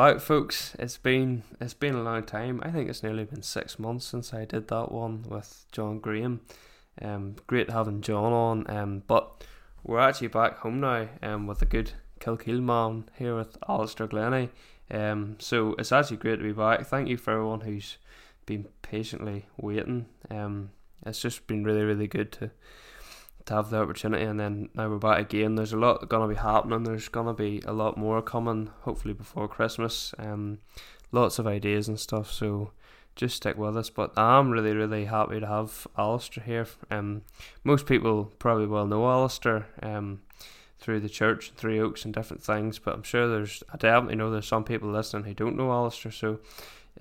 back, folks. It's been it's been a long time. I think it's nearly been six months since I did that one with John Graham. Um, great having John on. Um, but we're actually back home now. Um, with a good Kilkeel man here with Alistair Glennie. Um, so it's actually great to be back. Thank you for everyone who's been patiently waiting. Um, it's just been really really good to to have the opportunity and then now we're back again. There's a lot gonna be happening. There's gonna be a lot more coming hopefully before christmas um lots of ideas and stuff so just stick with us. But i'm really really happy to have alistair here. Um most people probably will know alistair um through the church and three oaks and different things but i'm sure there's i definitely know there's some people listening who don't know alistair so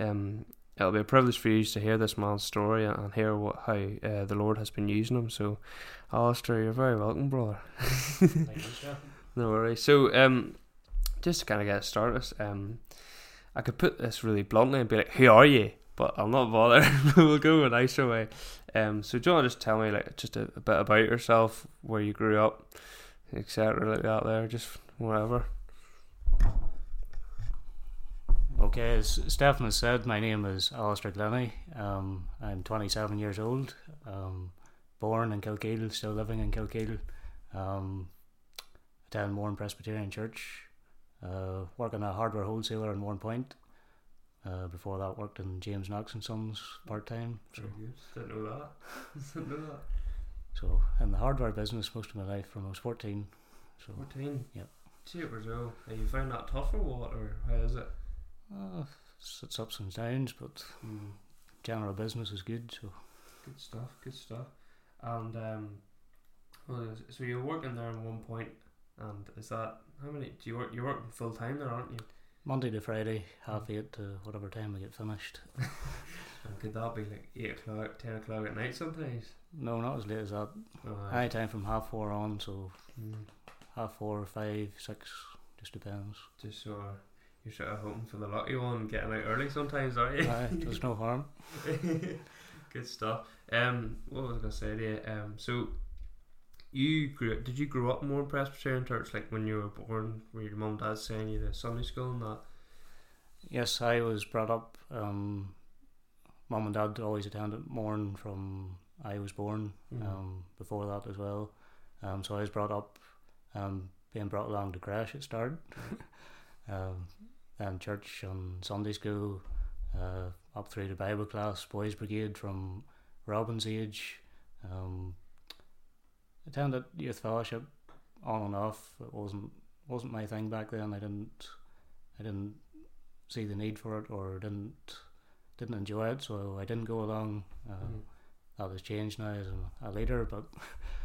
um it'll be a privilege for you to hear this man's story and hear what how uh, the lord has been using him so Alistair, you're very welcome, brother. no worries. So, um, just to kind of get started, um, I could put this really bluntly and be like, "Who are you?" But I'll not bother. we'll go a nicer way. Um, so, do you want to just tell me like just a, a bit about yourself, where you grew up, etc., like that? There, just whatever. Okay, as Stefan has said, my name is Alistair Glennie. Um, I'm 27 years old. Um, born in Kilkeel, still living in Kilkeel. Um, attend Mourne Presbyterian Church. Uh, working a hardware wholesaler in Mournepoint. Uh, before that, worked in James Knox and Sons part time. So didn't know that. didn't know that. So in the hardware business most of my life from I was fourteen. So fourteen. Yep. Super. Have you found that tough or what, or how is it? Uh, it's ups and downs, but mm. general business is good. So good stuff. Good stuff. And um, well, so you're working there at one point, and is that how many? Do you work? You're working full time there, aren't you? Monday to Friday, half eight to whatever time we get finished. and could that be like eight o'clock, ten o'clock at night sometimes? No, not as late as that. Oh, Any time from half four on, so mm. half four, five, six, just depends. Just so you're sort of hoping for the lucky one, getting out early sometimes, are you? Aye, there's no harm. Good stuff. Um, what was I gonna say to you? Um, so you grew. Did you grow up more in Presbyterian church? Like when you were born, were your mum and dad saying you to Sunday school and that? Yes, I was brought up. Um, mum and dad always attended Mourne from I was born. Mm-hmm. Um, before that as well. Um, so I was brought up. Um, being brought along to crash at start. um, and church and Sunday school. Uh, up through the Bible class, boys brigade from Robin's age. Um, attended youth fellowship on and off. It wasn't wasn't my thing back then. I didn't I didn't see the need for it or didn't didn't enjoy it, so I didn't go along. Uh, mm. That has changed now as a, a leader, but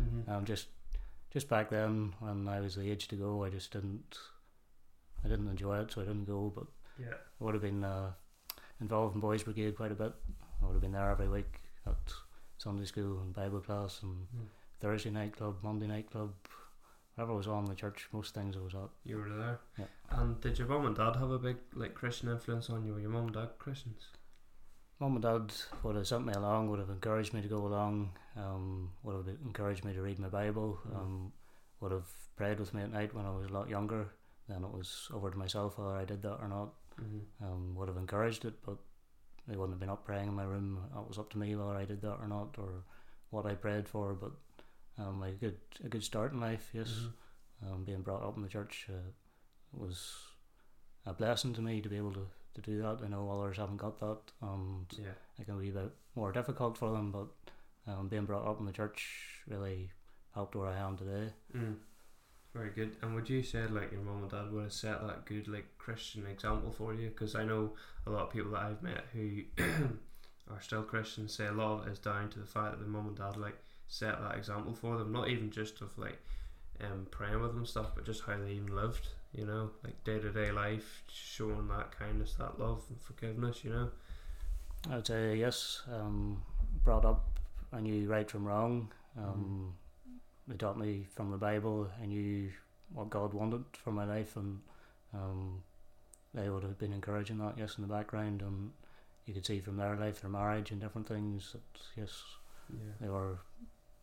mm-hmm. um, just just back then when I was the age to go, I just didn't I didn't enjoy it, so I didn't go. But yeah, it would have been uh, involved in Boys Brigade quite a bit. I would have been there every week at Sunday school and Bible class and mm. Thursday night club, Monday night club, whatever was on the church. Most things I was at. You were there. Yeah. And did your mum and dad have a big like Christian influence on you? Were your mum and dad Christians? Mum and dad would have sent me along, would have encouraged me to go along, um, would have encouraged me to read my Bible, mm. um, would have prayed with me at night when I was a lot younger. Then it was over to myself whether I did that or not. Mm-hmm. Um, would have encouraged it, but they wouldn't have been up praying in my room. It was up to me whether I did that or not, or what I prayed for. But um, a good a good start in life, yes. Mm-hmm. Um, being brought up in the church uh, was a blessing to me to be able to, to do that. I know others haven't got that, and yeah. it can be a bit more difficult for them. But um, being brought up in the church really helped where I am today. Mm. Very good. And would you say like your mum and dad would have set that good like Christian example for you? Because I know a lot of people that I've met who are still Christians say a lot of it is down to the fact that the mum and dad like set that example for them. Not even just of like um, praying with them stuff, but just how they even lived. You know, like day to day life, showing that kindness, that love and forgiveness. You know. I would say yes. Um, brought up, I knew right from wrong. Um, mm they taught me from the Bible. I knew what God wanted for my life, and um, they would have been encouraging that, yes, in the background. And you could see from their life, their marriage, and different things that, yes, yeah. they were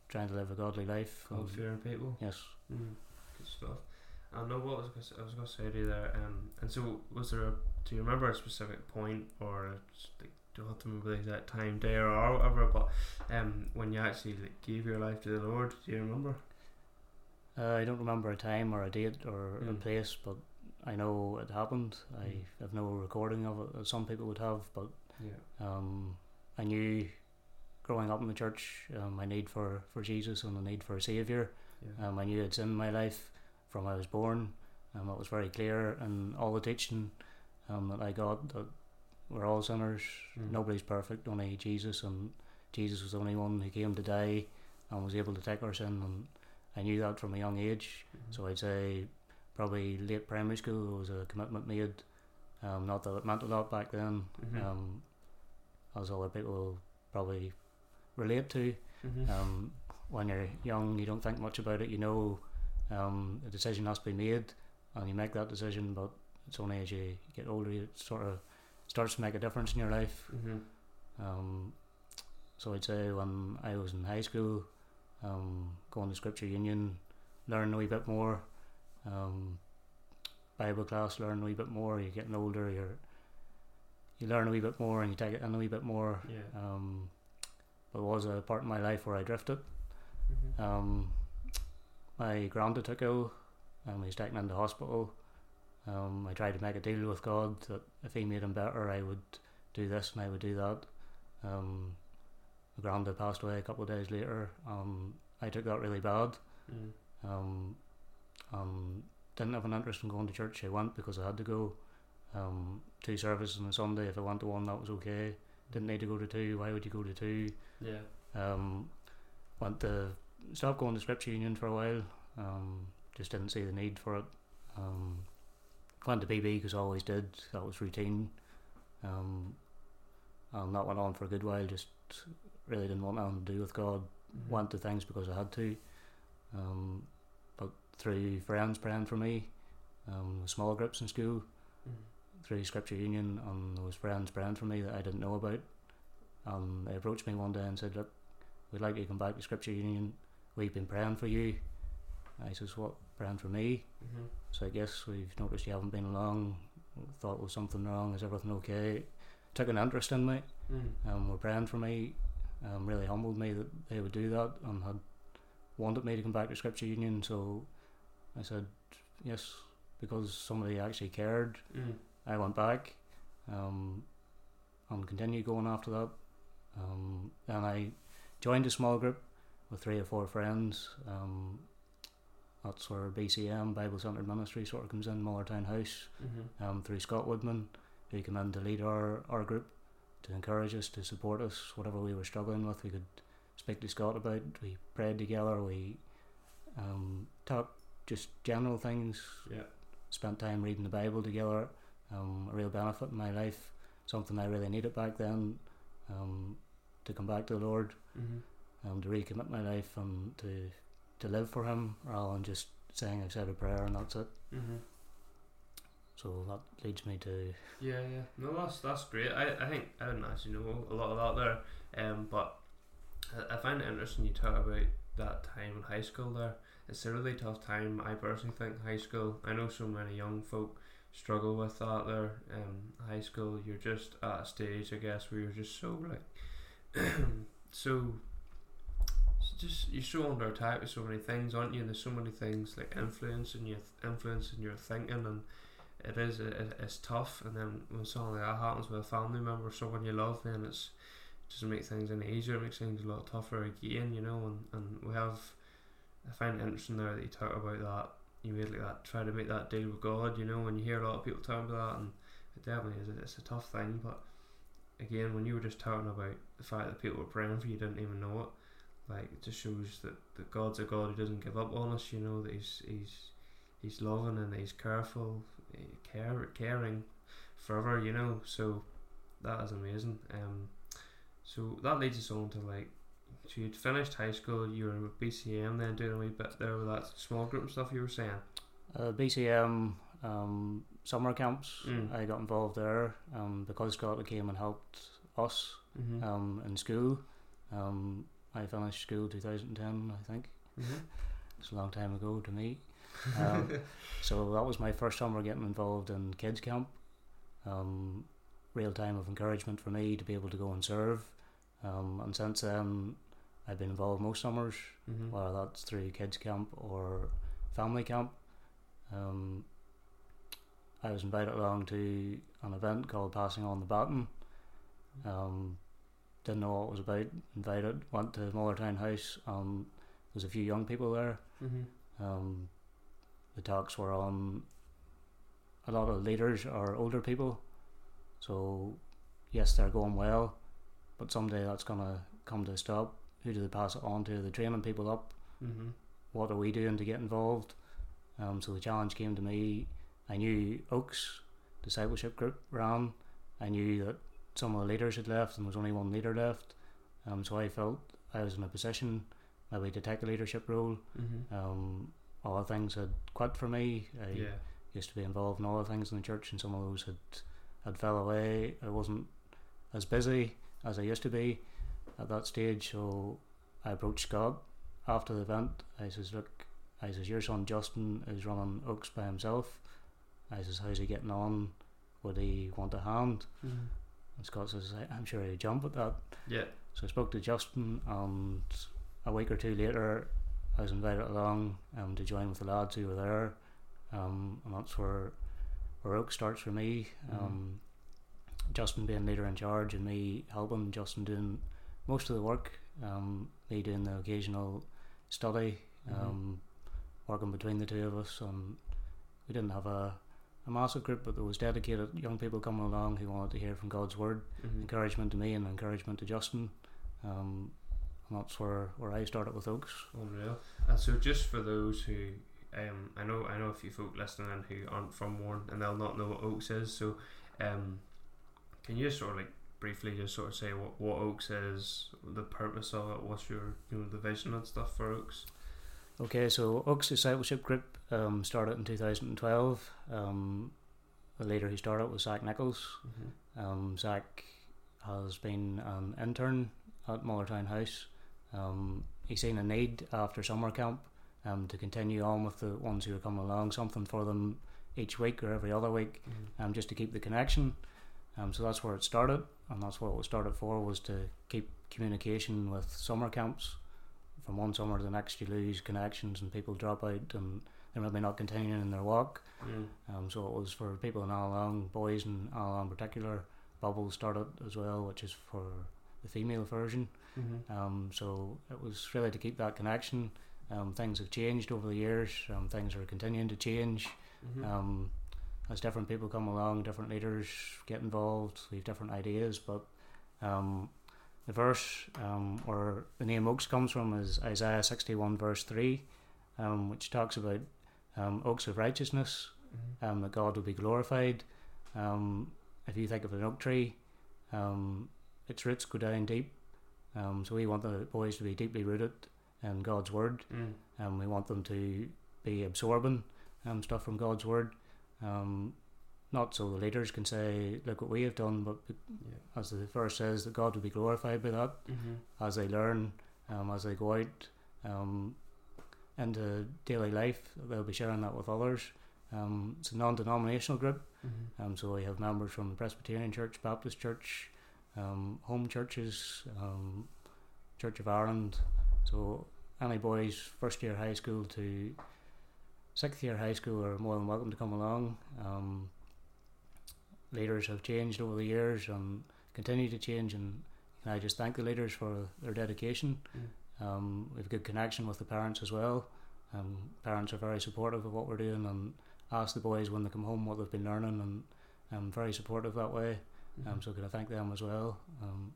trying to live a godly life. God fearing people. Yes. Mm, good stuff. I know what I was I was gonna say to you there. Um, and so was there? A, do you remember a specific point or a, like, don't have to remember the exact time, day, or whatever? But um, when you actually like, gave your life to the Lord, do you remember? Uh, I don't remember a time or a date or a Mm. place, but I know it happened. I Mm. have no recording of it, as some people would have, but Yeah. um, I knew growing up in the church um, my need for, for Jesus and the need for a Saviour. Yeah. Um, I knew it's in my life from I was born. Um, it was very clear in all the teaching um, that I got that we're all sinners. Mm. Nobody's perfect, only Jesus, and Jesus was the only one who came to die and was able to take our sin. And I knew that from a young age. Mhm. So I'd say probably late primary school there was a commitment made. Um, not that it meant a lot back then, Mhm. um, as other people probably relate to. Mhm. Um, when you're young, you don't think much about it. You know, um, a decision has to be made, and you make that decision. But it's only as you get older, you sort of starts to make a difference in your life. Mhm. Um, so I'd say when I was in high school, um, going to Scripture Union, learning a wee bit more. Um, Bible class, learning a wee bit more. You're getting older. You're you learn a wee bit more, and you take it in a wee bit more. Yeah. Um, but it was a part of my life where I drifted. Mhm. Um, my granddad took ill and he was taken into hospital. Um, I tried to make a deal with God that if he made him better, I would do this and I would do that. Um, my granddad passed away a couple of days later. Um, I took that really bad. Mm. Um, um, didn't have an interest in going to church. I went because I had to go. Um, two services on a Sunday. If I went to one, that was okay. Didn't need to go to two. Why would you go to two? Yeah. Um, went to stopped going to Scripture Union for a while. Um, just didn't see the need for it. Um, went to BB because I always did. That was routine. Um, and that went on for a good while. Just really didn't want anything to do with God. Mhm. Went to things because I had to. Um, but through friends praying for me, um, small groups in school, Mhm. through Scripture Union, and there was friends praying for me that I didn't know about. And they approached me one day and said, "Look, we'd like you to come back to Scripture Union. We've been praying for you." I says, "What praying for me?" Mhm. So I guess we've noticed you haven't been along. Thought was something wrong. Is everything okay? Took an interest in me. Mm. Um, were praying for me. Um, really humbled me that they would do that and had wanted me to come back to Scripture Union. So I said yes because somebody actually cared. Mm. I went back um, and continued going after that. Um, then I joined a small group with three or four friends. Um, that's where BCM, Bible Centered Ministry, sort of comes in, Mullartown House, Mhm. um, through Scott Woodman, who came in to lead our, our group, to encourage us, to support us, whatever we were struggling with, we could speak to Scott about. We prayed together, we um, talked just general things, Yeah. spent time reading the Bible together. Um, a real benefit in my life, something I really needed back then, um, to come back to the Lord, Mhm. um, to recommit my life and to to live for Him rather than just saying I've said a prayer and that's it. Mhm. So that leads me to Yeah, yeah. No, that's that's great. I, I think I didn't actually know a lot of that there, um, but I, I find it interesting you talk about that time in high school there. It's a really tough time. I personally think high school. I know so many young folk struggle with that there. Um, high school, you're just at a stage, I guess, where you're just so like, so. Just you're so under attack with so many things, aren't you? And there's so many things like influencing you, influencing your thinking, and it is it, it's tough. And then when something like that happens with a family member or someone you love then it's it doesn't make things any easier. It makes things a lot tougher again you know? And, and we have I find it interesting there that you talk about that. You made like that try to make that deal with God you know? And you hear a lot of people talking about that and it definitely is it's a tough thing. But again when you were just talking about the fact that people were praying for you didn't even know it like it just shows that, that God's a God who doesn't give up on us you know that he's he's he's loving and he's careful eh, care, caring forever you know so that is amazing um so that leads us on to like so you'd finished high school you were with BCM then doing a wee bit there with that small group and stuff you were saying uh, BCM um, summer camps. Mm. I got involved there um, because Scott came and helped us mm-hmm. um, in school. Um, I finished school 2010, I think. mm-hmm. It's a long time ago to me. Um, so that was my first summer getting involved in kids camp. Um, real time of encouragement for me to be able to go and serve. Um, and since then, I've been involved most summers, Mm-hmm. whether that's through kids camp or family camp. Um, I was invited along to an event called Passing on the Baton. Um, didn't know what it was about. Invited, went to Mullartown House. Um, there was a few young people there. Mm-hmm. Um, the talks were on a lot of leaders or older people. So, yes, they're going well, but someday that's going to come to a stop. Who do they pass it on to? Are they training people up? Mm-hmm. What are we doing to get involved? Um, so the challenge came to me. I knew Oaks discipleship group ran. I knew that some of the leaders had left and there was only one leader left. Um, so I felt I was in a position maybe to take a leadership role. Mm-hmm. Um, other things had quit for me. I Yeah. used to be involved in other things in the church, and some of those had had fell away. I wasn't as busy as I used to be at that stage, so I approached Scott after the event. I says, "Look, I says your son Justin is running Oaks by himself. I says, how's he getting on? Would he want a hand?" Mm-hmm. And Scott says, "I- "I'm sure he'd jump at that." Yeah. So I spoke to Justin, and a week or two later, I was invited along um, to join with the lads who were there, um, and that's where where Oak starts for me. Mhm. Um, Justin being leader in charge, and me helping Justin doing most of the work. Um, me doing the occasional study, Mhm. um, working between the two of us, and we didn't have a, a massive group, but there was dedicated young people coming along who wanted to hear from God's word Mm-hmm. encouragement to me and encouragement to Justin. Um, and that's where, where I started with Oaks. Unreal. And so, just for those who, um, I know, I know a few folk listening in who aren't from Warren and they'll not know what Oaks is. So, um, can you just sort of like briefly just sort of say what, what Oaks is, the purpose of it, what's your you know the vision and stuff for Oaks? Okay, so Oaks Discipleship Group um, started in 2012. Um, the leader who started was Zach Nichols. Mm-hmm. Um, Zach has been an intern at Mullartown House. Um, he's seen a need after summer camp um, to continue on with the ones who are coming along, something for them each week or every other week. Mm-hmm. um, just to keep the connection. Um, so that's where it started, and that's what it was started for was to keep communication with summer camps. From one summer to the next, you lose connections and people drop out, and they're maybe not continuing in their walk. Mm. Um, so it was for people in Annalong, boys in Annalong in particular. Bubble started as well, which is for the female version. Mm-hmm. Um, so it was really to keep that connection. Um, things have changed over the years. Um, things are continuing to change. Mm-hmm. Um, as different people come along, different leaders get involved, we have different ideas. But um, the verse um, where the name Oaks comes from is Isaiah 61, verse 3, um, which talks about um, oaks of righteousness, Mm-hmm. um, that God will be glorified. Um, if you think of an oak tree, um, its roots go down deep. Um, so we want the boys to be deeply rooted in God's word Mm. and we want them to be absorbing um, stuff from God's word. Um, not so the leaders can say, "Look what we have done," but Yeah. as the verse says, that God will be glorified by that Mm-hmm. as they learn, um, as they go out um, into daily life. They'll be sharing that with others. Um, it's a non-denominational group, Mm-hmm. um, so we have members from the Presbyterian Church, Baptist Church, um, home churches, um, Church of Ireland. So any boys first year high school to sixth year high school are more than welcome to come along. Um, leaders have changed over the years and continue to change, and I just thank the leaders for their dedication. Mm. Um, we have a good connection with the parents as well. Um, parents are very supportive of what we're doing and ask the boys when they come home what they've been learning, and um, very supportive that way. Mm-hmm. Um, so can I thank them as well. Um,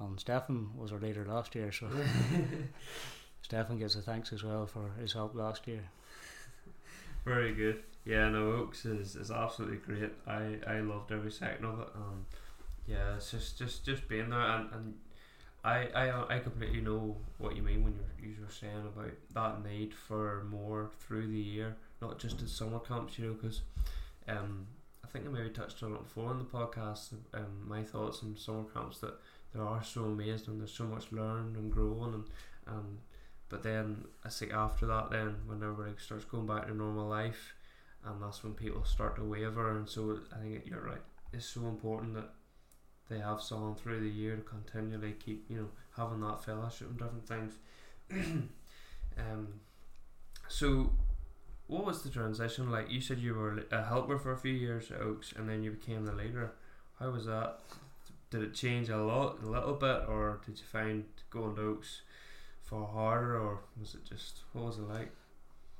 and Stefan was our leader last year, so Stefan gets a thanks as well for his help last year. Very good. Yeah, no, Oaks is, is absolutely great. I, I loved every second of it. Um, yeah, it's just just just being there, and, and I, I I completely know what you mean when you're you were saying about that need for more through the year, not just at summer camps. You know, because um, I think I maybe touched on it before in the podcast. Um, my thoughts on summer camps that there are so amazing and there's so much learned and growing and and but then I think after that, then when everybody starts going back to normal life, and that's when people start to waver. And so I think you're right. It's so important that they have someone through the year to continually keep you know having that fellowship and different things. um, so what was the transition like? You said you were a helper for a few years at Oaks, and then you became the leader. How was that? Did it change a lot, a little bit, or did you find going to Oaks for harder, or was it just what was it like?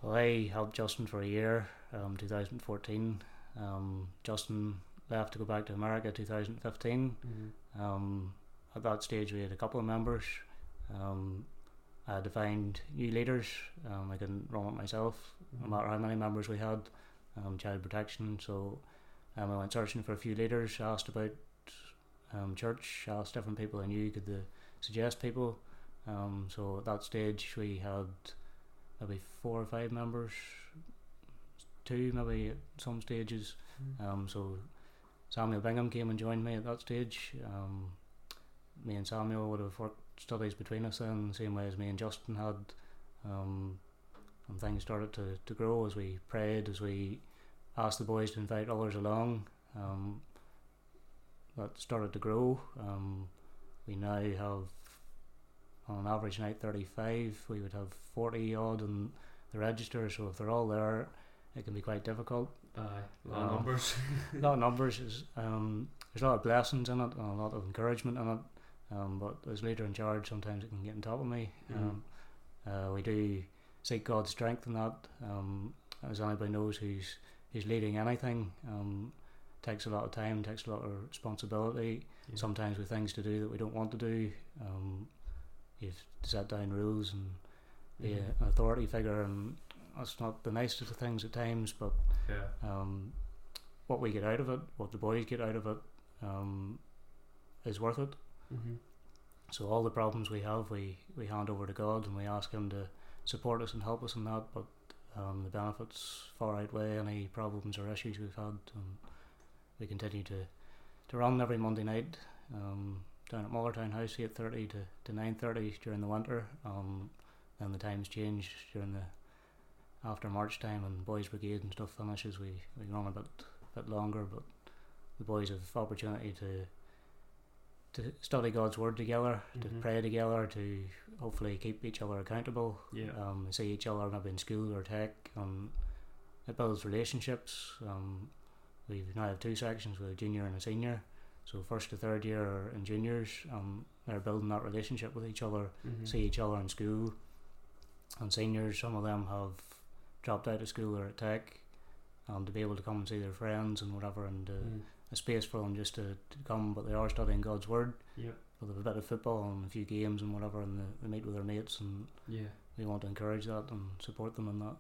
Well, I helped Justin for a year, um, 2014. Um, Justin left to go back to America 2015. Mm-hmm. Um, at that stage, we had a couple of members. Um, I had to find new leaders. Um, I couldn't run it myself, Mm-hmm. no matter how many members we had. Um, child protection, so um, I went searching for a few leaders. Asked about um, church. Asked different people I knew could they suggest people. Um, so at that stage, we had maybe four or five members, two maybe at some stages. Mm-hmm. Um, so Samuel Bingham came and joined me at that stage. Um, me and Samuel would have worked studies between us then, the same way as me and Justin had. Um, and things started to, to grow as we prayed, as we asked the boys to invite others along. Um, that started to grow. Um, we now have, on an average night, 35. We would have 40 odd in the register, so if they're all there, it can be quite difficult. Aye, a lot of Um, numbers. a lot of numbers is um, there's a lot of blessings in it and a lot of encouragement in it. Um, but as leader in charge, sometimes it can get on top of me. Um, uh, we do seek God's strength in that. Um, as anybody knows who's who's leading anything, um, takes a lot of time, takes a lot of responsibility. Yeah. Sometimes with things to do that we don't want to do. You've set down rules and be Mhm. an authority figure, and that's not the nicest of things at times, but Yeah. um, what we get out of it, what the boys get out of it, um, is worth it. Mm-hmm. So all the problems we have, we, we hand over to God and we ask Him to support us and help us in that. But um, the benefits far outweigh any problems or issues we've had. And we continue to, to run every Monday night um, down at Mullartown House, eight thirty to, to nine thirty during the winter. Um, then the times change during the after March time and boys brigade and stuff finishes. We, we run a bit bit longer, but the boys have opportunity to to study God's word together, Mhm. to pray together, to hopefully keep each other accountable. Yeah. Um, see each other maybe in school or tech. Um, it builds relationships. Um, we now have two sections with a junior and a senior. So first to third year are in juniors, um, they're building that relationship with each other, Mm-hmm. see each other in school. And seniors, some of them have dropped out of school or at tech, um, to be able to come and see their friends and whatever, and uh, Mm. a space for them just to, to come. But they are studying God's word. Yep. They've a bit of football and a few games and whatever, and they, they meet with their mates, and Yeah. we want to encourage that and support them in that.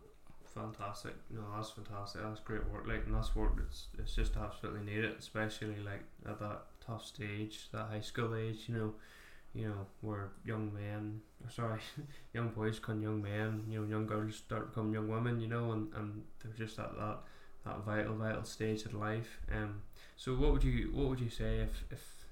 Fantastic. No, that's fantastic. That's great work. Like, and that's work that's it's just absolutely needed, especially like at that tough stage, that high school age. You know, you know where young men, sorry, young boys become young men. You know, young girls start become young women. You know, and and they're just at that that vital vital stage of life. Um. So what would you what would you say if if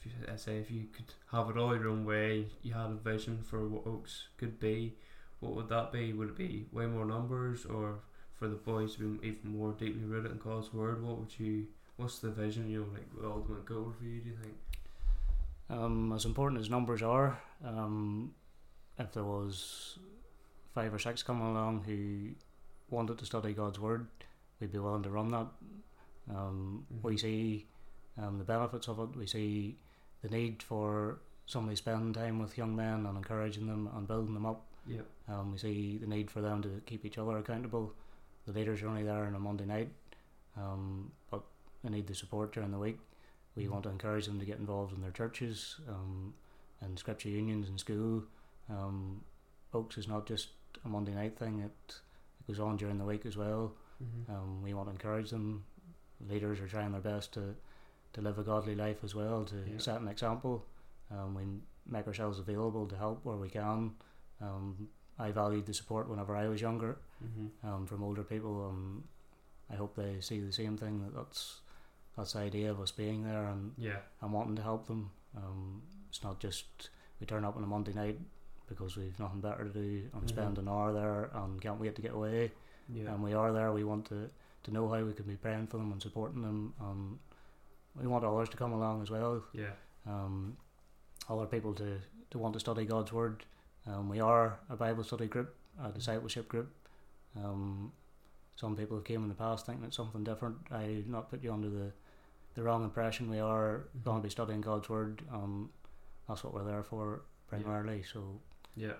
if you I say if you could have it all your own way, you had a vision for what Oaks could be, what would that be? Would it be way more numbers, or for the boys to be even more deeply rooted in God's word? What would you? What's the vision? You know, like the ultimate goal for you? Do you think? Um, as important as numbers are, um, if there was five or six coming along who wanted to study God's word, we'd be willing to run that. Um, We Mhm. see um, the benefits of it. We see the need for somebody spending time with young men and encouraging them and building them up. Yep. Um, we see the need for them to keep each other accountable. The leaders are only there on a Monday night, um, but they need the support during the week. We Mhm. want to encourage them to get involved in their churches um, and scripture unions in school. Um, Oaks is not just a Monday night thing; it, it goes on during the week as well. Mm-hmm. Um, we want to encourage them. Leaders are trying their best to, to live a godly life as well, to Yeah. set an example. Um, we make ourselves available to help where we can. Um, I valued the support whenever I was younger mm-hmm. um, from older people, and I hope they see the same thing. That that's that's the idea of us being there and, Yeah. and wanting to help them. Um, it's not just we turn up on a Monday night, because we've nothing better to do and Mhm. spend an hour there and can't wait to get away. Yeah. And we are there. We want to to know how we can be praying for them and supporting them. And we want others to come along as well. yeah. Um, other people to to want to study God's word. Um, we are a Bible study group, a discipleship group. Um, some people have came in the past thinking it's something different. I not put you under the the wrong impression. We are Mhm. going to be studying God's word. Um, that's what we're there for primarily. So Yeah,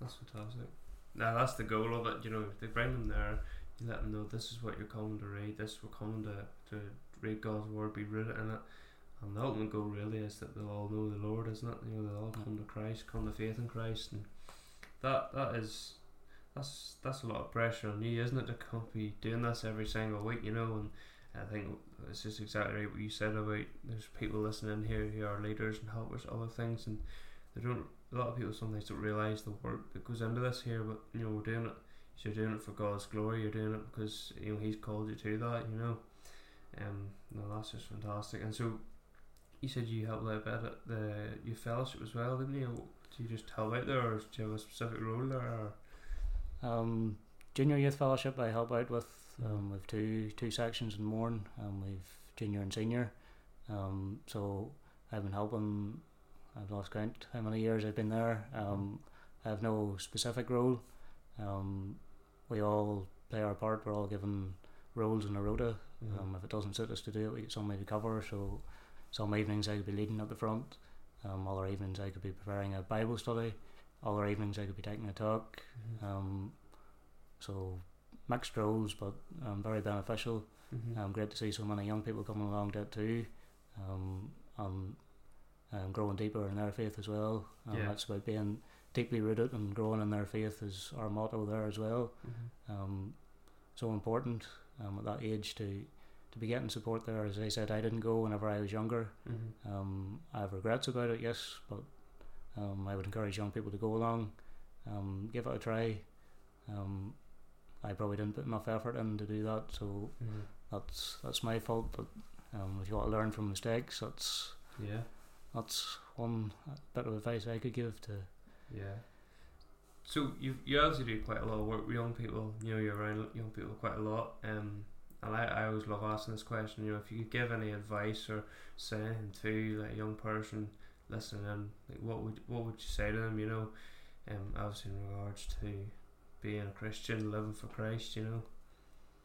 that's fantastic. Now that's the goal of it. You know, they bring them there. You let them know this is what you're coming to read. This we're coming to to read God's word, be rooted in it. And the ultimate goal really is that they'll all know the Lord, isn't it? You know, they'll all come to Christ, come to faith in Christ, and that that is that's that's a lot of pressure on you, isn't it, to come be doing this every single week? You know, and I think it's just exactly right what you said about there's people listening here who are leaders and helpers, other things, and they don't a lot of people sometimes don't realise the work that goes into this here, but you know, we're doing it you're doing it for God's glory, you're doing it because you know He's called you to that, you know. Um no that's just fantastic. And so you said you helped out a bit at the youth fellowship as well, didn't you? Do you just help out there or do you have a specific role there or Um, junior youth fellowship I help out with. Um, we've two two sections in Mourne. Um, we've junior and senior. Um, so I've been helping. I've lost count how many years I've been there. Um, I have no specific role. Um, we all play our part. We're all given roles in a rota. Mhm. Um, if it doesn't suit us to do it, we get somebody to cover. So some evenings I could be leading at the front. Um, other evenings I could be preparing a Bible study. Other evenings I could be taking a talk. Mhm. Um, so mixed roles, but um, very beneficial. Mhm. Um, great to see so many young people coming along to it too, um, and um, growing deeper in their faith as well. Um, Yeah. It's about being deeply rooted and growing in their faith is our motto there as well. Mhm. Um, so important um, at that age to to be getting support there. As I said, I didn't go whenever I was younger. Mhm. Um, I have regrets about it, yes, but um, I would encourage young people to go along, um, give it a try. Um, I probably didn't put enough effort in to do that, so Mhm. that's that's my fault. But um, if you want to learn from mistakes, that's Yeah. that's one bit of advice I could give to. Yeah. So you you obviously do quite a lot of work with young people. You know, you're around young people quite a lot. Um, and I, I always love asking this question. You know, if you could give any advice or say anything to like a young person listening in, like what would what would you say to them? You know, um, obviously in regards to being a Christian, living for Christ. You know.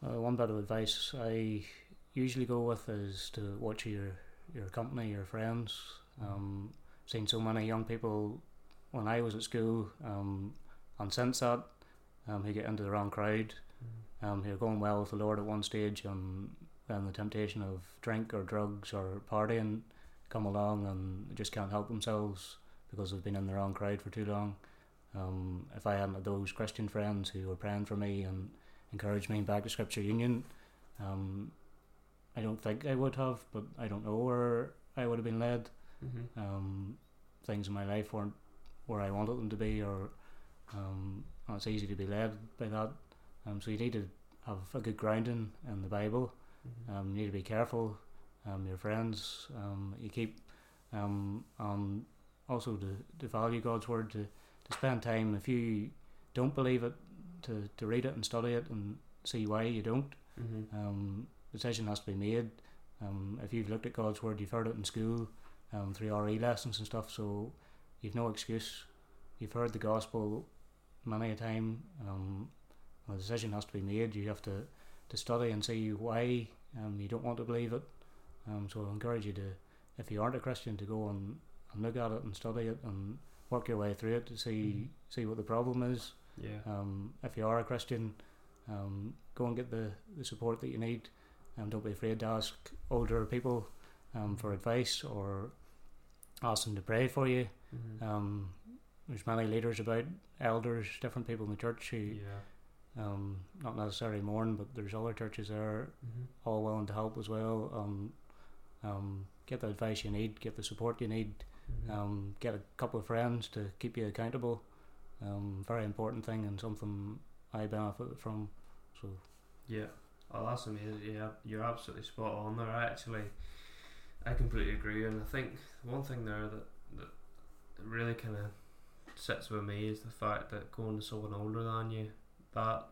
Uh, one bit of advice I usually go with is to watch your your company, your friends. Um, seen so many young people when I was at school, um, and since that, um, who get into the wrong crowd, um, you're going well with the Lord at one stage, and then the temptation of drink or drugs or partying come along, and they just can't help themselves because they've been in the wrong crowd for too long. Um, if I hadn't had those Christian friends who were praying for me and encouraged me back to Scripture Union, um, I don't think I would have, but I don't know where I would have been led. Mm-hmm. Um, things in my life weren't where I wanted them to be, or um, it's easy to be led by that. Um, so you need to have a good grounding in the Bible. Mm-hmm. Um, you need to be careful. Um, your friends, um, you keep, um, and also to, to value God's word, to, to spend time. If you don't believe it, to, to read it and study it and see why you don't. Mm-hmm. Um, decision has to be made. Um, if you've looked at God's word, you've heard it in school, um, through RE lessons and stuff, so you've no excuse. You've heard the gospel many a time. Um, a decision has to be made. You have to, to study and see why um, you don't want to believe it. Um, so I encourage you to, if you aren't a Christian, to go and, and look at it and study it and work your way through it to see see what the problem is. Yeah. Um, if you are a Christian, um, go and get the, the support that you need. Um, don't be afraid to ask older people um, for advice or ask them to pray for you. Mm-hmm. Um, there's many leaders about, elders, different people in the church who, yeah. Um, not necessarily Mourne, but there's other churches there Mm-hmm. all willing to help as well. Um, um, get the advice you need, get the support you need, Mm-hmm. um, get a couple of friends to keep you accountable. Um, very important thing and something I benefit from. So Yeah. Oh, that's amazing. Yeah, you're absolutely spot on there. I actually, I completely agree, and I think one thing there that that really kind of sits with me is the fact that going to someone older than you, that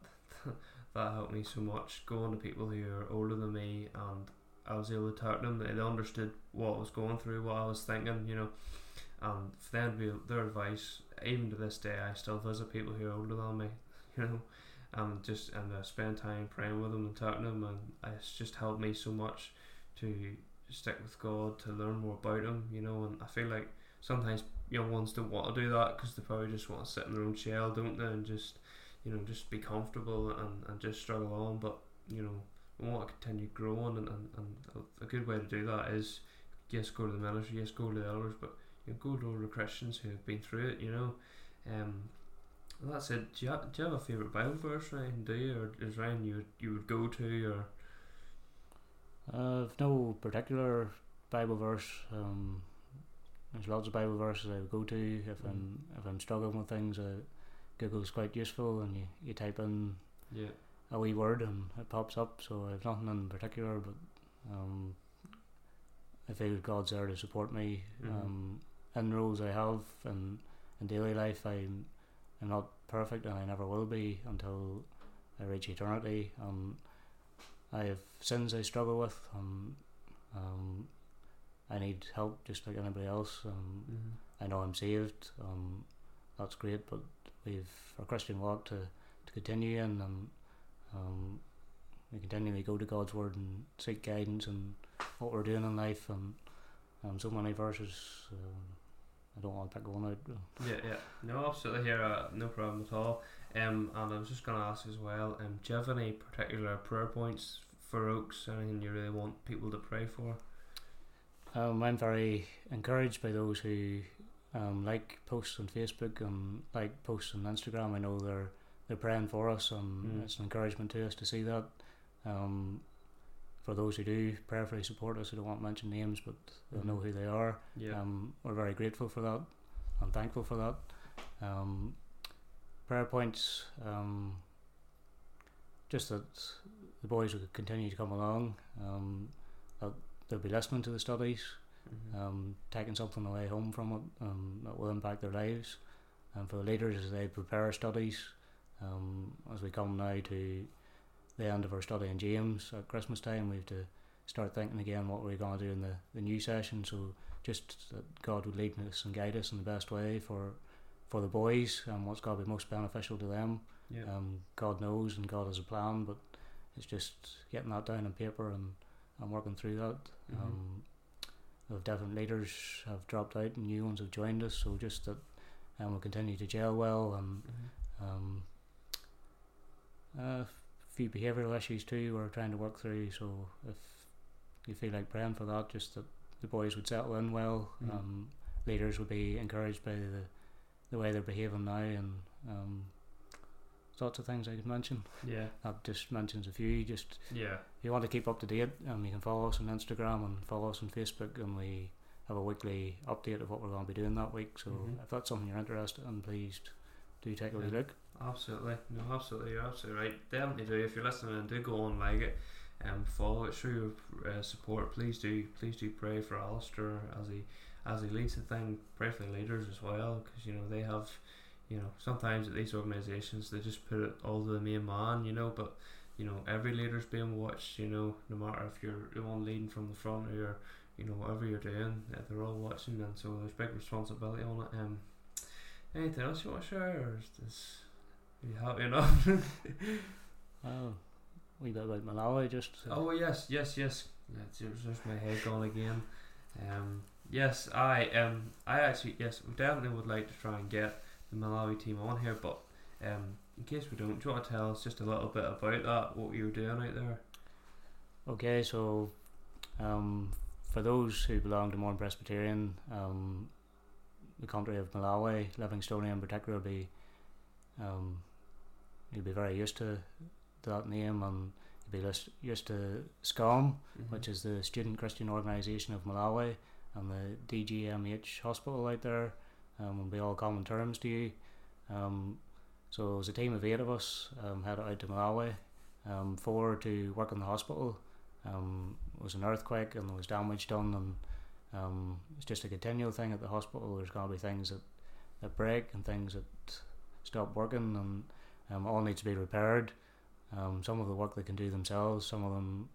that helped me so much. Going to people who are older than me, and I was able to talk to them. They understood what I was going through, what I was thinking, you know. And for them to be their advice, even to this day, I still visit people who are older than me, you know, and just and I spend time praying with them and talking to them, and it's just helped me so much to stick with God, to learn more about Him, you know. And I feel like sometimes young ones don't want to do that because they probably just want to sit in their own shell, don't they, and just you know just be comfortable and, and just struggle on. But you know we want to continue growing, and, and, and a good way to do that is yes, go to the ministry, yes, go to the elders, but you know, go to older Christians who have been through it. You know, um, that said, do you have, do you have a favorite Bible verse, Ryan? Do you, or is Ryan you you would go to, or uh, I've no particular Bible verse. Um, there's lots of Bible verses I would go to if mm. I'm if I'm struggling with things. Uh, Google's quite useful, and you, you type in yeah. a wee word and it pops up. So I've nothing in particular, but um, I feel God's there to support me mm-hmm. um, in roles I have and in daily life. I'm I'm not perfect, and I never will be until I reach eternity. Um, I have sins I struggle with. Um, um, I need help just like anybody else. Um, mm-hmm. I know I'm saved. Um, that's great, but we've a Christian walk to, to continue in, and um, we continually go to God's word and seek guidance and what we're doing in life, and um, so many verses. Um, I don't want to pick one out. Yeah, yeah, no, absolutely here, uh, no problem at all. Um, and I was just going to ask as well. Um, do you have any particular prayer points for Oaks? Anything you really want people to pray for? Um, I'm very encouraged by those who um, like posts on Facebook and like posts on Instagram. I know they're they're praying for us, and mm. it's an encouragement to us to see that. Um, for those who do prayerfully support us, I don't want to mention names, but they'll mm. know who they are. Yeah. Um, we're very grateful for that. I'm thankful for that. Um, prayer points. Um, just that the boys will continue to come along. Um, that they'll be listening to the studies, mm-hmm. um, taking something away home from it um, that will impact their lives. And for the leaders as they prepare studies, um, as we come now to the end of our study in James at Christmas time, we have to start thinking again what we're going to do in the, the new session. So just that God would lead us and guide us in the best way for for the boys and what's going to be most beneficial to them. Yeah. Um, God knows and God has a plan, but it's just getting that down on paper and I'm working through that. Mm-hmm. Um, different leaders have dropped out and new ones have joined us, so just that um, we'll continue to gel well and mm-hmm. um, a few behavioural issues too we're trying to work through. So if you feel like praying for that, just that the boys would settle in well, mm-hmm. um, leaders would be encouraged by the the way they're behaving now and um, lots of things I could mention. Yeah. That just mentions a few. Just yeah. If you want to keep up to date, um, you can follow us on Instagram and follow us on Facebook, and we have a weekly update of what we're going to be doing that week. So mm-hmm. if that's something you're interested in, please do take a yeah. look. Absolutely, no, absolutely, you're absolutely right. Definitely do. If you're listening, and do go on like it, and um, follow it, show your uh, support. Please do, please do pray for Alistair as he as he leads the thing. Pray for the leaders as well, because you know they have you know, sometimes at these organisations they just put it all to the main man, you know, but you know, every leader's being watched, you know, no matter if you're the one leading from the front or you're, you know, whatever you're doing, they're all watching and so there's big responsibility on it. Um anything else you want to share or is this are you happy enough? oh. We bit about Malawi just uh, Oh yes, yes, yes. That's just my head gone again. Um yes, I um I actually yes, we definitely would like to try and get the Malawi team on here, but um, in case we don't, do you want to tell us just a little bit about that, what you were doing out there? Okay, so um, for those who belong to Mourne Presbyterian, um, the country of Malawi, Livingstonia in particular, will be um, you'll be very used to, to that name, and you'll be list, used to SCOM, mm-hmm. which is the Student Christian Organisation of Malawi, and the DGMH hospital out there um, and be all common terms to you. Um, so it was a team of eight of us um, headed out to Malawi, um, four to work in the hospital. Um, it was an earthquake and there was damage done, and um, it's just a continual thing at the hospital. There's going to be things that that break and things that stop working, and um, all needs to be repaired. Um, some of the work they can do themselves, some of them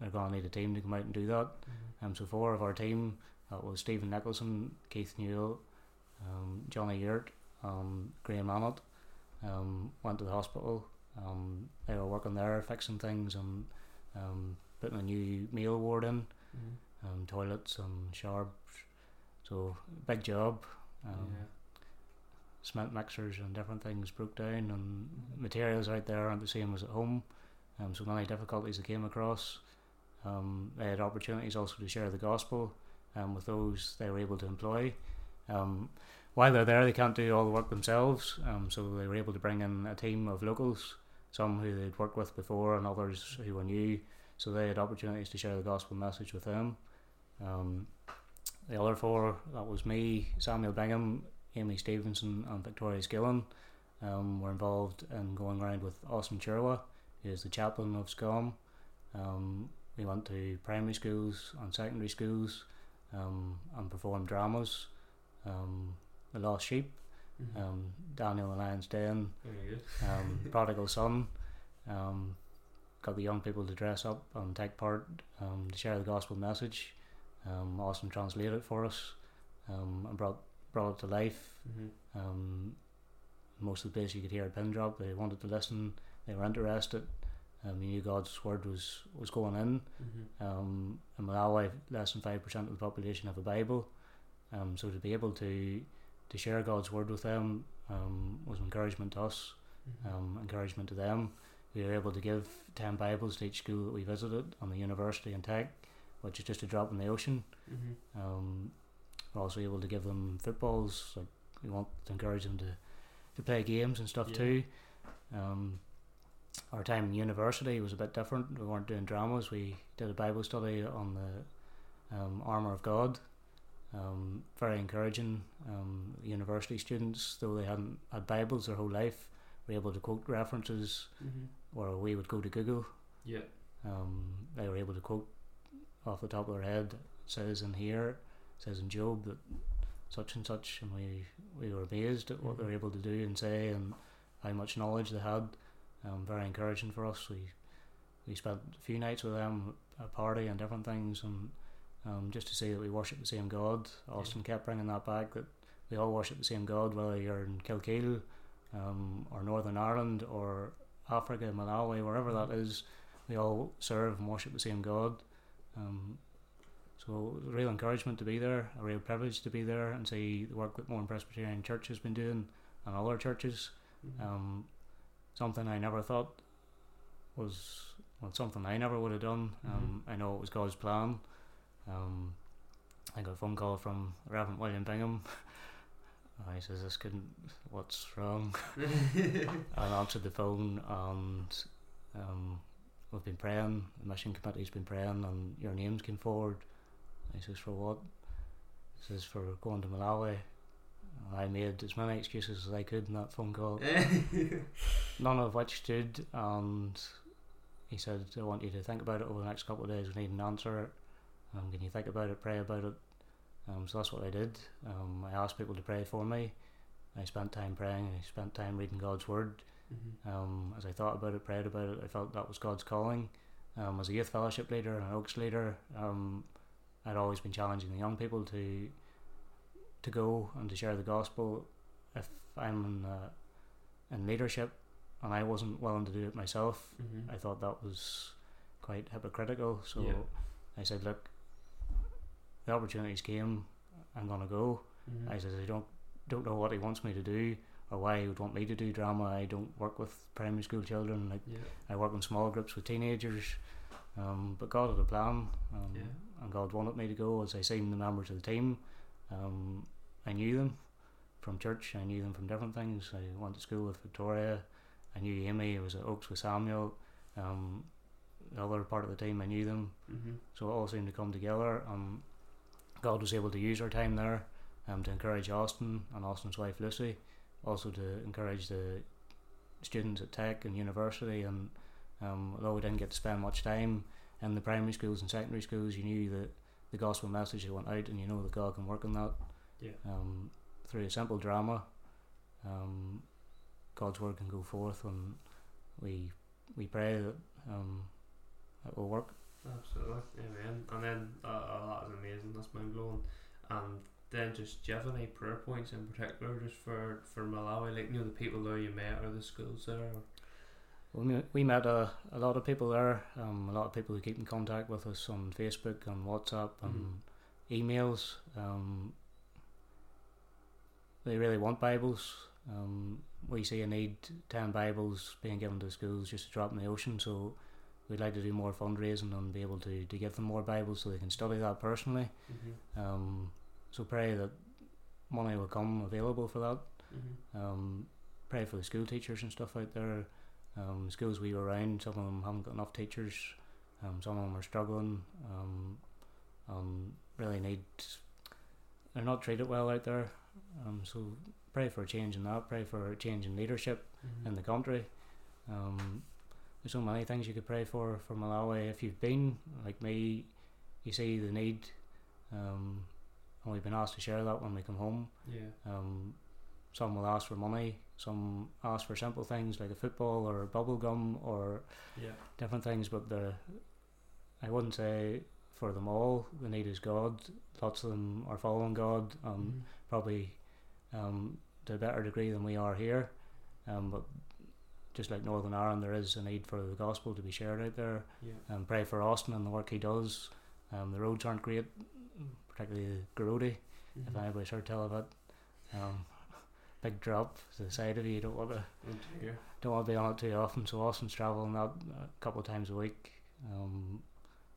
are going to need a team to come out and do that. Mm-hmm. Um, so four of our team, that was Stephen Nicholson, Keith Newell, um, Johnny Yurt, um, Graham Annett, um, went to the hospital. Um, they were working there, fixing things and um, putting a new meal ward in, Mm-hmm. um, toilets and showers. So big job. Um, yeah. Cement mixers and different things broke down, and Mhm. materials out there aren't the same as at home. Um, so many difficulties they came across. Um, they had opportunities also to share the gospel um, with those they were able to employ. Um, while they're there, they can't do all the work themselves, um, so they were able to bring in a team of locals, some who they'd worked with before and others who were new. So they had opportunities to share the gospel message with them. Um, the other four, that was me, Samuel Bingham, Amy Stevenson, and Victoria Skillen, um, were involved in going around with Austin Chirwa, who is the chaplain of SCOM. Um, we went to primary schools and secondary schools um, and performed dramas. Um, the Lost Sheep, Mhm. um, Daniel the Lion's Den, um, Prodigal Son. Um, got the young people to dress up and take part um, to share the gospel message. Um, Austin translated it for us um, and brought brought it to life. Mm-hmm. Um, most of the place you could hear a pin drop. They wanted to listen. They were interested. Um, you knew God's word was, was going in. Mm-hmm. Um, in Malawi, less than five percent of the population have a Bible. Um, so to be able to to share God's word with them um, was encouragement to us, Mm-hmm. um, encouragement to them. We were able to give ten Bibles to each school that we visited on the university in Tech, which is just a drop in the ocean. Mm-hmm. Um, we're also able to give them footballs. Like we want to encourage them to, to play games and stuff Yeah. too. Um, our time in university was a bit different. We weren't doing dramas. We did a Bible study on the um, armor of God. Um, very encouraging. Um, university students, though they hadn't had Bibles their whole life, were able to quote references, Mm-hmm. or we would go to Google Yeah. um, they were able to quote off the top of their head. It says in here, says in Job that such and such, and we we were amazed at what they were able to do and say, and how much knowledge they had. Um, very encouraging for us. We we spent a few nights with them at a party and different things, and um, just to say that we worship the same God. Austin kept bringing that back that we all worship the same God, whether you're in Kilkeel, um, or Northern Ireland, or Africa, Malawi, wherever that is we all serve and worship the same God. Um, so it was a real encouragement to be there, a real privilege to be there and see the work that Mourne Presbyterian Church has been doing and other churches. Mm-hmm. Um, something I never thought was well, something I never would have done. Um, I know it was God's plan. Um, I got a phone call from Reverend William Bingham. He says, "This couldn't. What's wrong?" I answered the phone and um, we've been praying, the mission committee's been praying and your names came forward. He says, for what? He says, for going to Malawi. And I made as many excuses as I could in that phone call, none of which stood. And he said, I want you to think about it over the next couple of days. We need an answer. Um, can you think about it, pray about it? Um, so that's what I did. Um, I asked people to pray for me. I spent time praying. I spent time reading God's word. Mm-hmm. Um, as I thought about it, prayed about it, I felt that was God's calling. Um, as a youth fellowship leader and an Oaks leader, um, I'd always been challenging the young people to to go and to share the gospel. If I'm in, uh, in leadership and I wasn't willing to do it myself, Mm-hmm. I thought that was quite hypocritical. So Yeah. I said, look, the opportunities came. I'm gonna go. Mm-hmm. I said I don't don't know what he wants me to do or why he would want me to do drama. I don't work with primary school children. Like Yeah. I work in small groups with teenagers. Um, but God had a plan, um, Yeah. and God wanted me to go. As I seen the members of the team, um, I knew them from church. I knew them from different things. I went to school with Victoria. I knew Amy. I was at Oaks with Samuel. Um, the other part of the team, I knew them. Mm-hmm. So it all seemed to come together. Um, God was able to use our time there um, to encourage Austin and Austin's wife Lucy, also to encourage the students at Tech and university. And um, although we didn't get to spend much time in the primary schools and secondary schools, you knew that the gospel message went out, and you know that God can work in that Yeah. um, through a simple drama, um, God's word can go forth, and we we pray that um, it will work. Absolutely, amen. And then uh, uh, that is amazing. That's mind blowing. And then just do you have any prayer points in particular just for for Malawi? Like you know the people there you met or the schools there. Or? Well, we, we met a, a lot of people there. Um, a lot of people who keep in contact with us on Facebook, and WhatsApp, and mm. emails. Um, they really want Bibles. Um, we see a need ten Bibles being given to schools just to drop in the ocean. So we'd like to do more fundraising and be able to, to give them more Bibles so they can study that personally. Mm-hmm. Um, so pray that money will come available for that. Mm-hmm. Um, pray for the school teachers and stuff out there. Um, schools we were around, some of them haven't got enough teachers. Um, some of them are struggling. Um, um, really need. They're not treated well out there. Um, so pray for a change in that. Pray for a change in leadership mm-hmm. in the country. Um, there's so many things you could pray for for Malawi. If you've been like me, you see the need. Um, and we've been asked to share that when we come home. Yeah. Um, some will ask for money. Some ask for simple things like a football or bubble gum or yeah. different things. But the, I wouldn't say for them all the need is God. Lots of them are following God, um, mm-hmm. probably um, to a better degree than we are here. Um, but just like Northern Ireland, there is a need for the gospel to be shared out there. Yeah. And pray for Austin and the work he does. Um, the roads aren't great, particularly the Gorode, mm-hmm. if anybody's heard tell of it. Um, big drop to the side of you. You don't want to don't want to be on it too often. So Austin's traveling that a couple of times a week. Um,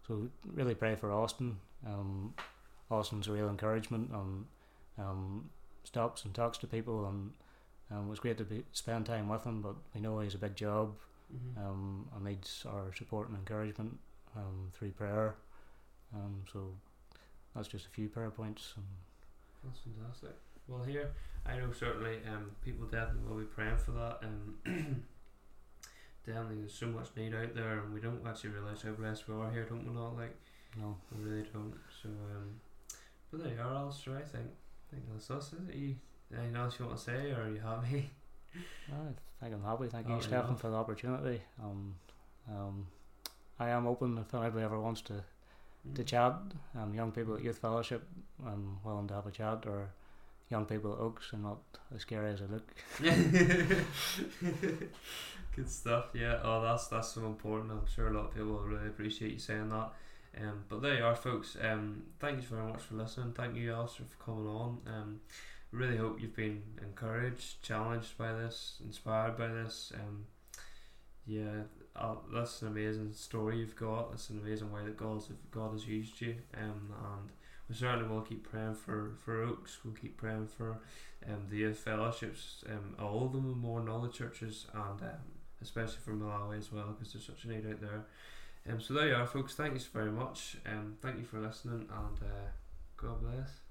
so really pray for Austin. Um, Austin's a real encouragement and um, stops and talks to people and um, it was great to be, spend time with him. But we know he's a big job mm-hmm. um, and needs our support and encouragement um, through prayer. Um, so that's just a few prayer points. that's fantastic. Well, here I know certainly um, people definitely will be praying for that, and definitely there's so much need out there, and we don't actually realise how blessed we are here, don't we? Not like no, we really don't. So, um, but there you are, Alistair. I think I think that's us. Is it? You, anything else you want to say, or are you happy? I think I'm happy. Thank you, Stefan, for the opportunity. Um, um, I am open if anybody ever wants to to mm. chat. Um, young people at Youth Fellowship, I'm willing to have a chat, or young people at Oaks are not as scary as I look. Good stuff. Yeah. Oh, that's that's so important. I'm sure a lot of people will really appreciate you saying that. Um, but there you are, folks. Um, thank you very much for listening. Thank you, Alistair, for coming on. Um, really hope you've been encouraged, challenged by this, inspired by this. Um, yeah, uh, that's an amazing story you've got. That's an amazing way that God's God has used you. Um, and we certainly will keep praying for, for Oaks. We'll keep praying for um, the youth fellowships, um, all of them more knowledge churches, and um, especially for Malawi as well, because there's such a need out there. Um, so there you are, folks. Thank you so very much. Um, thank you for listening, and uh, God bless.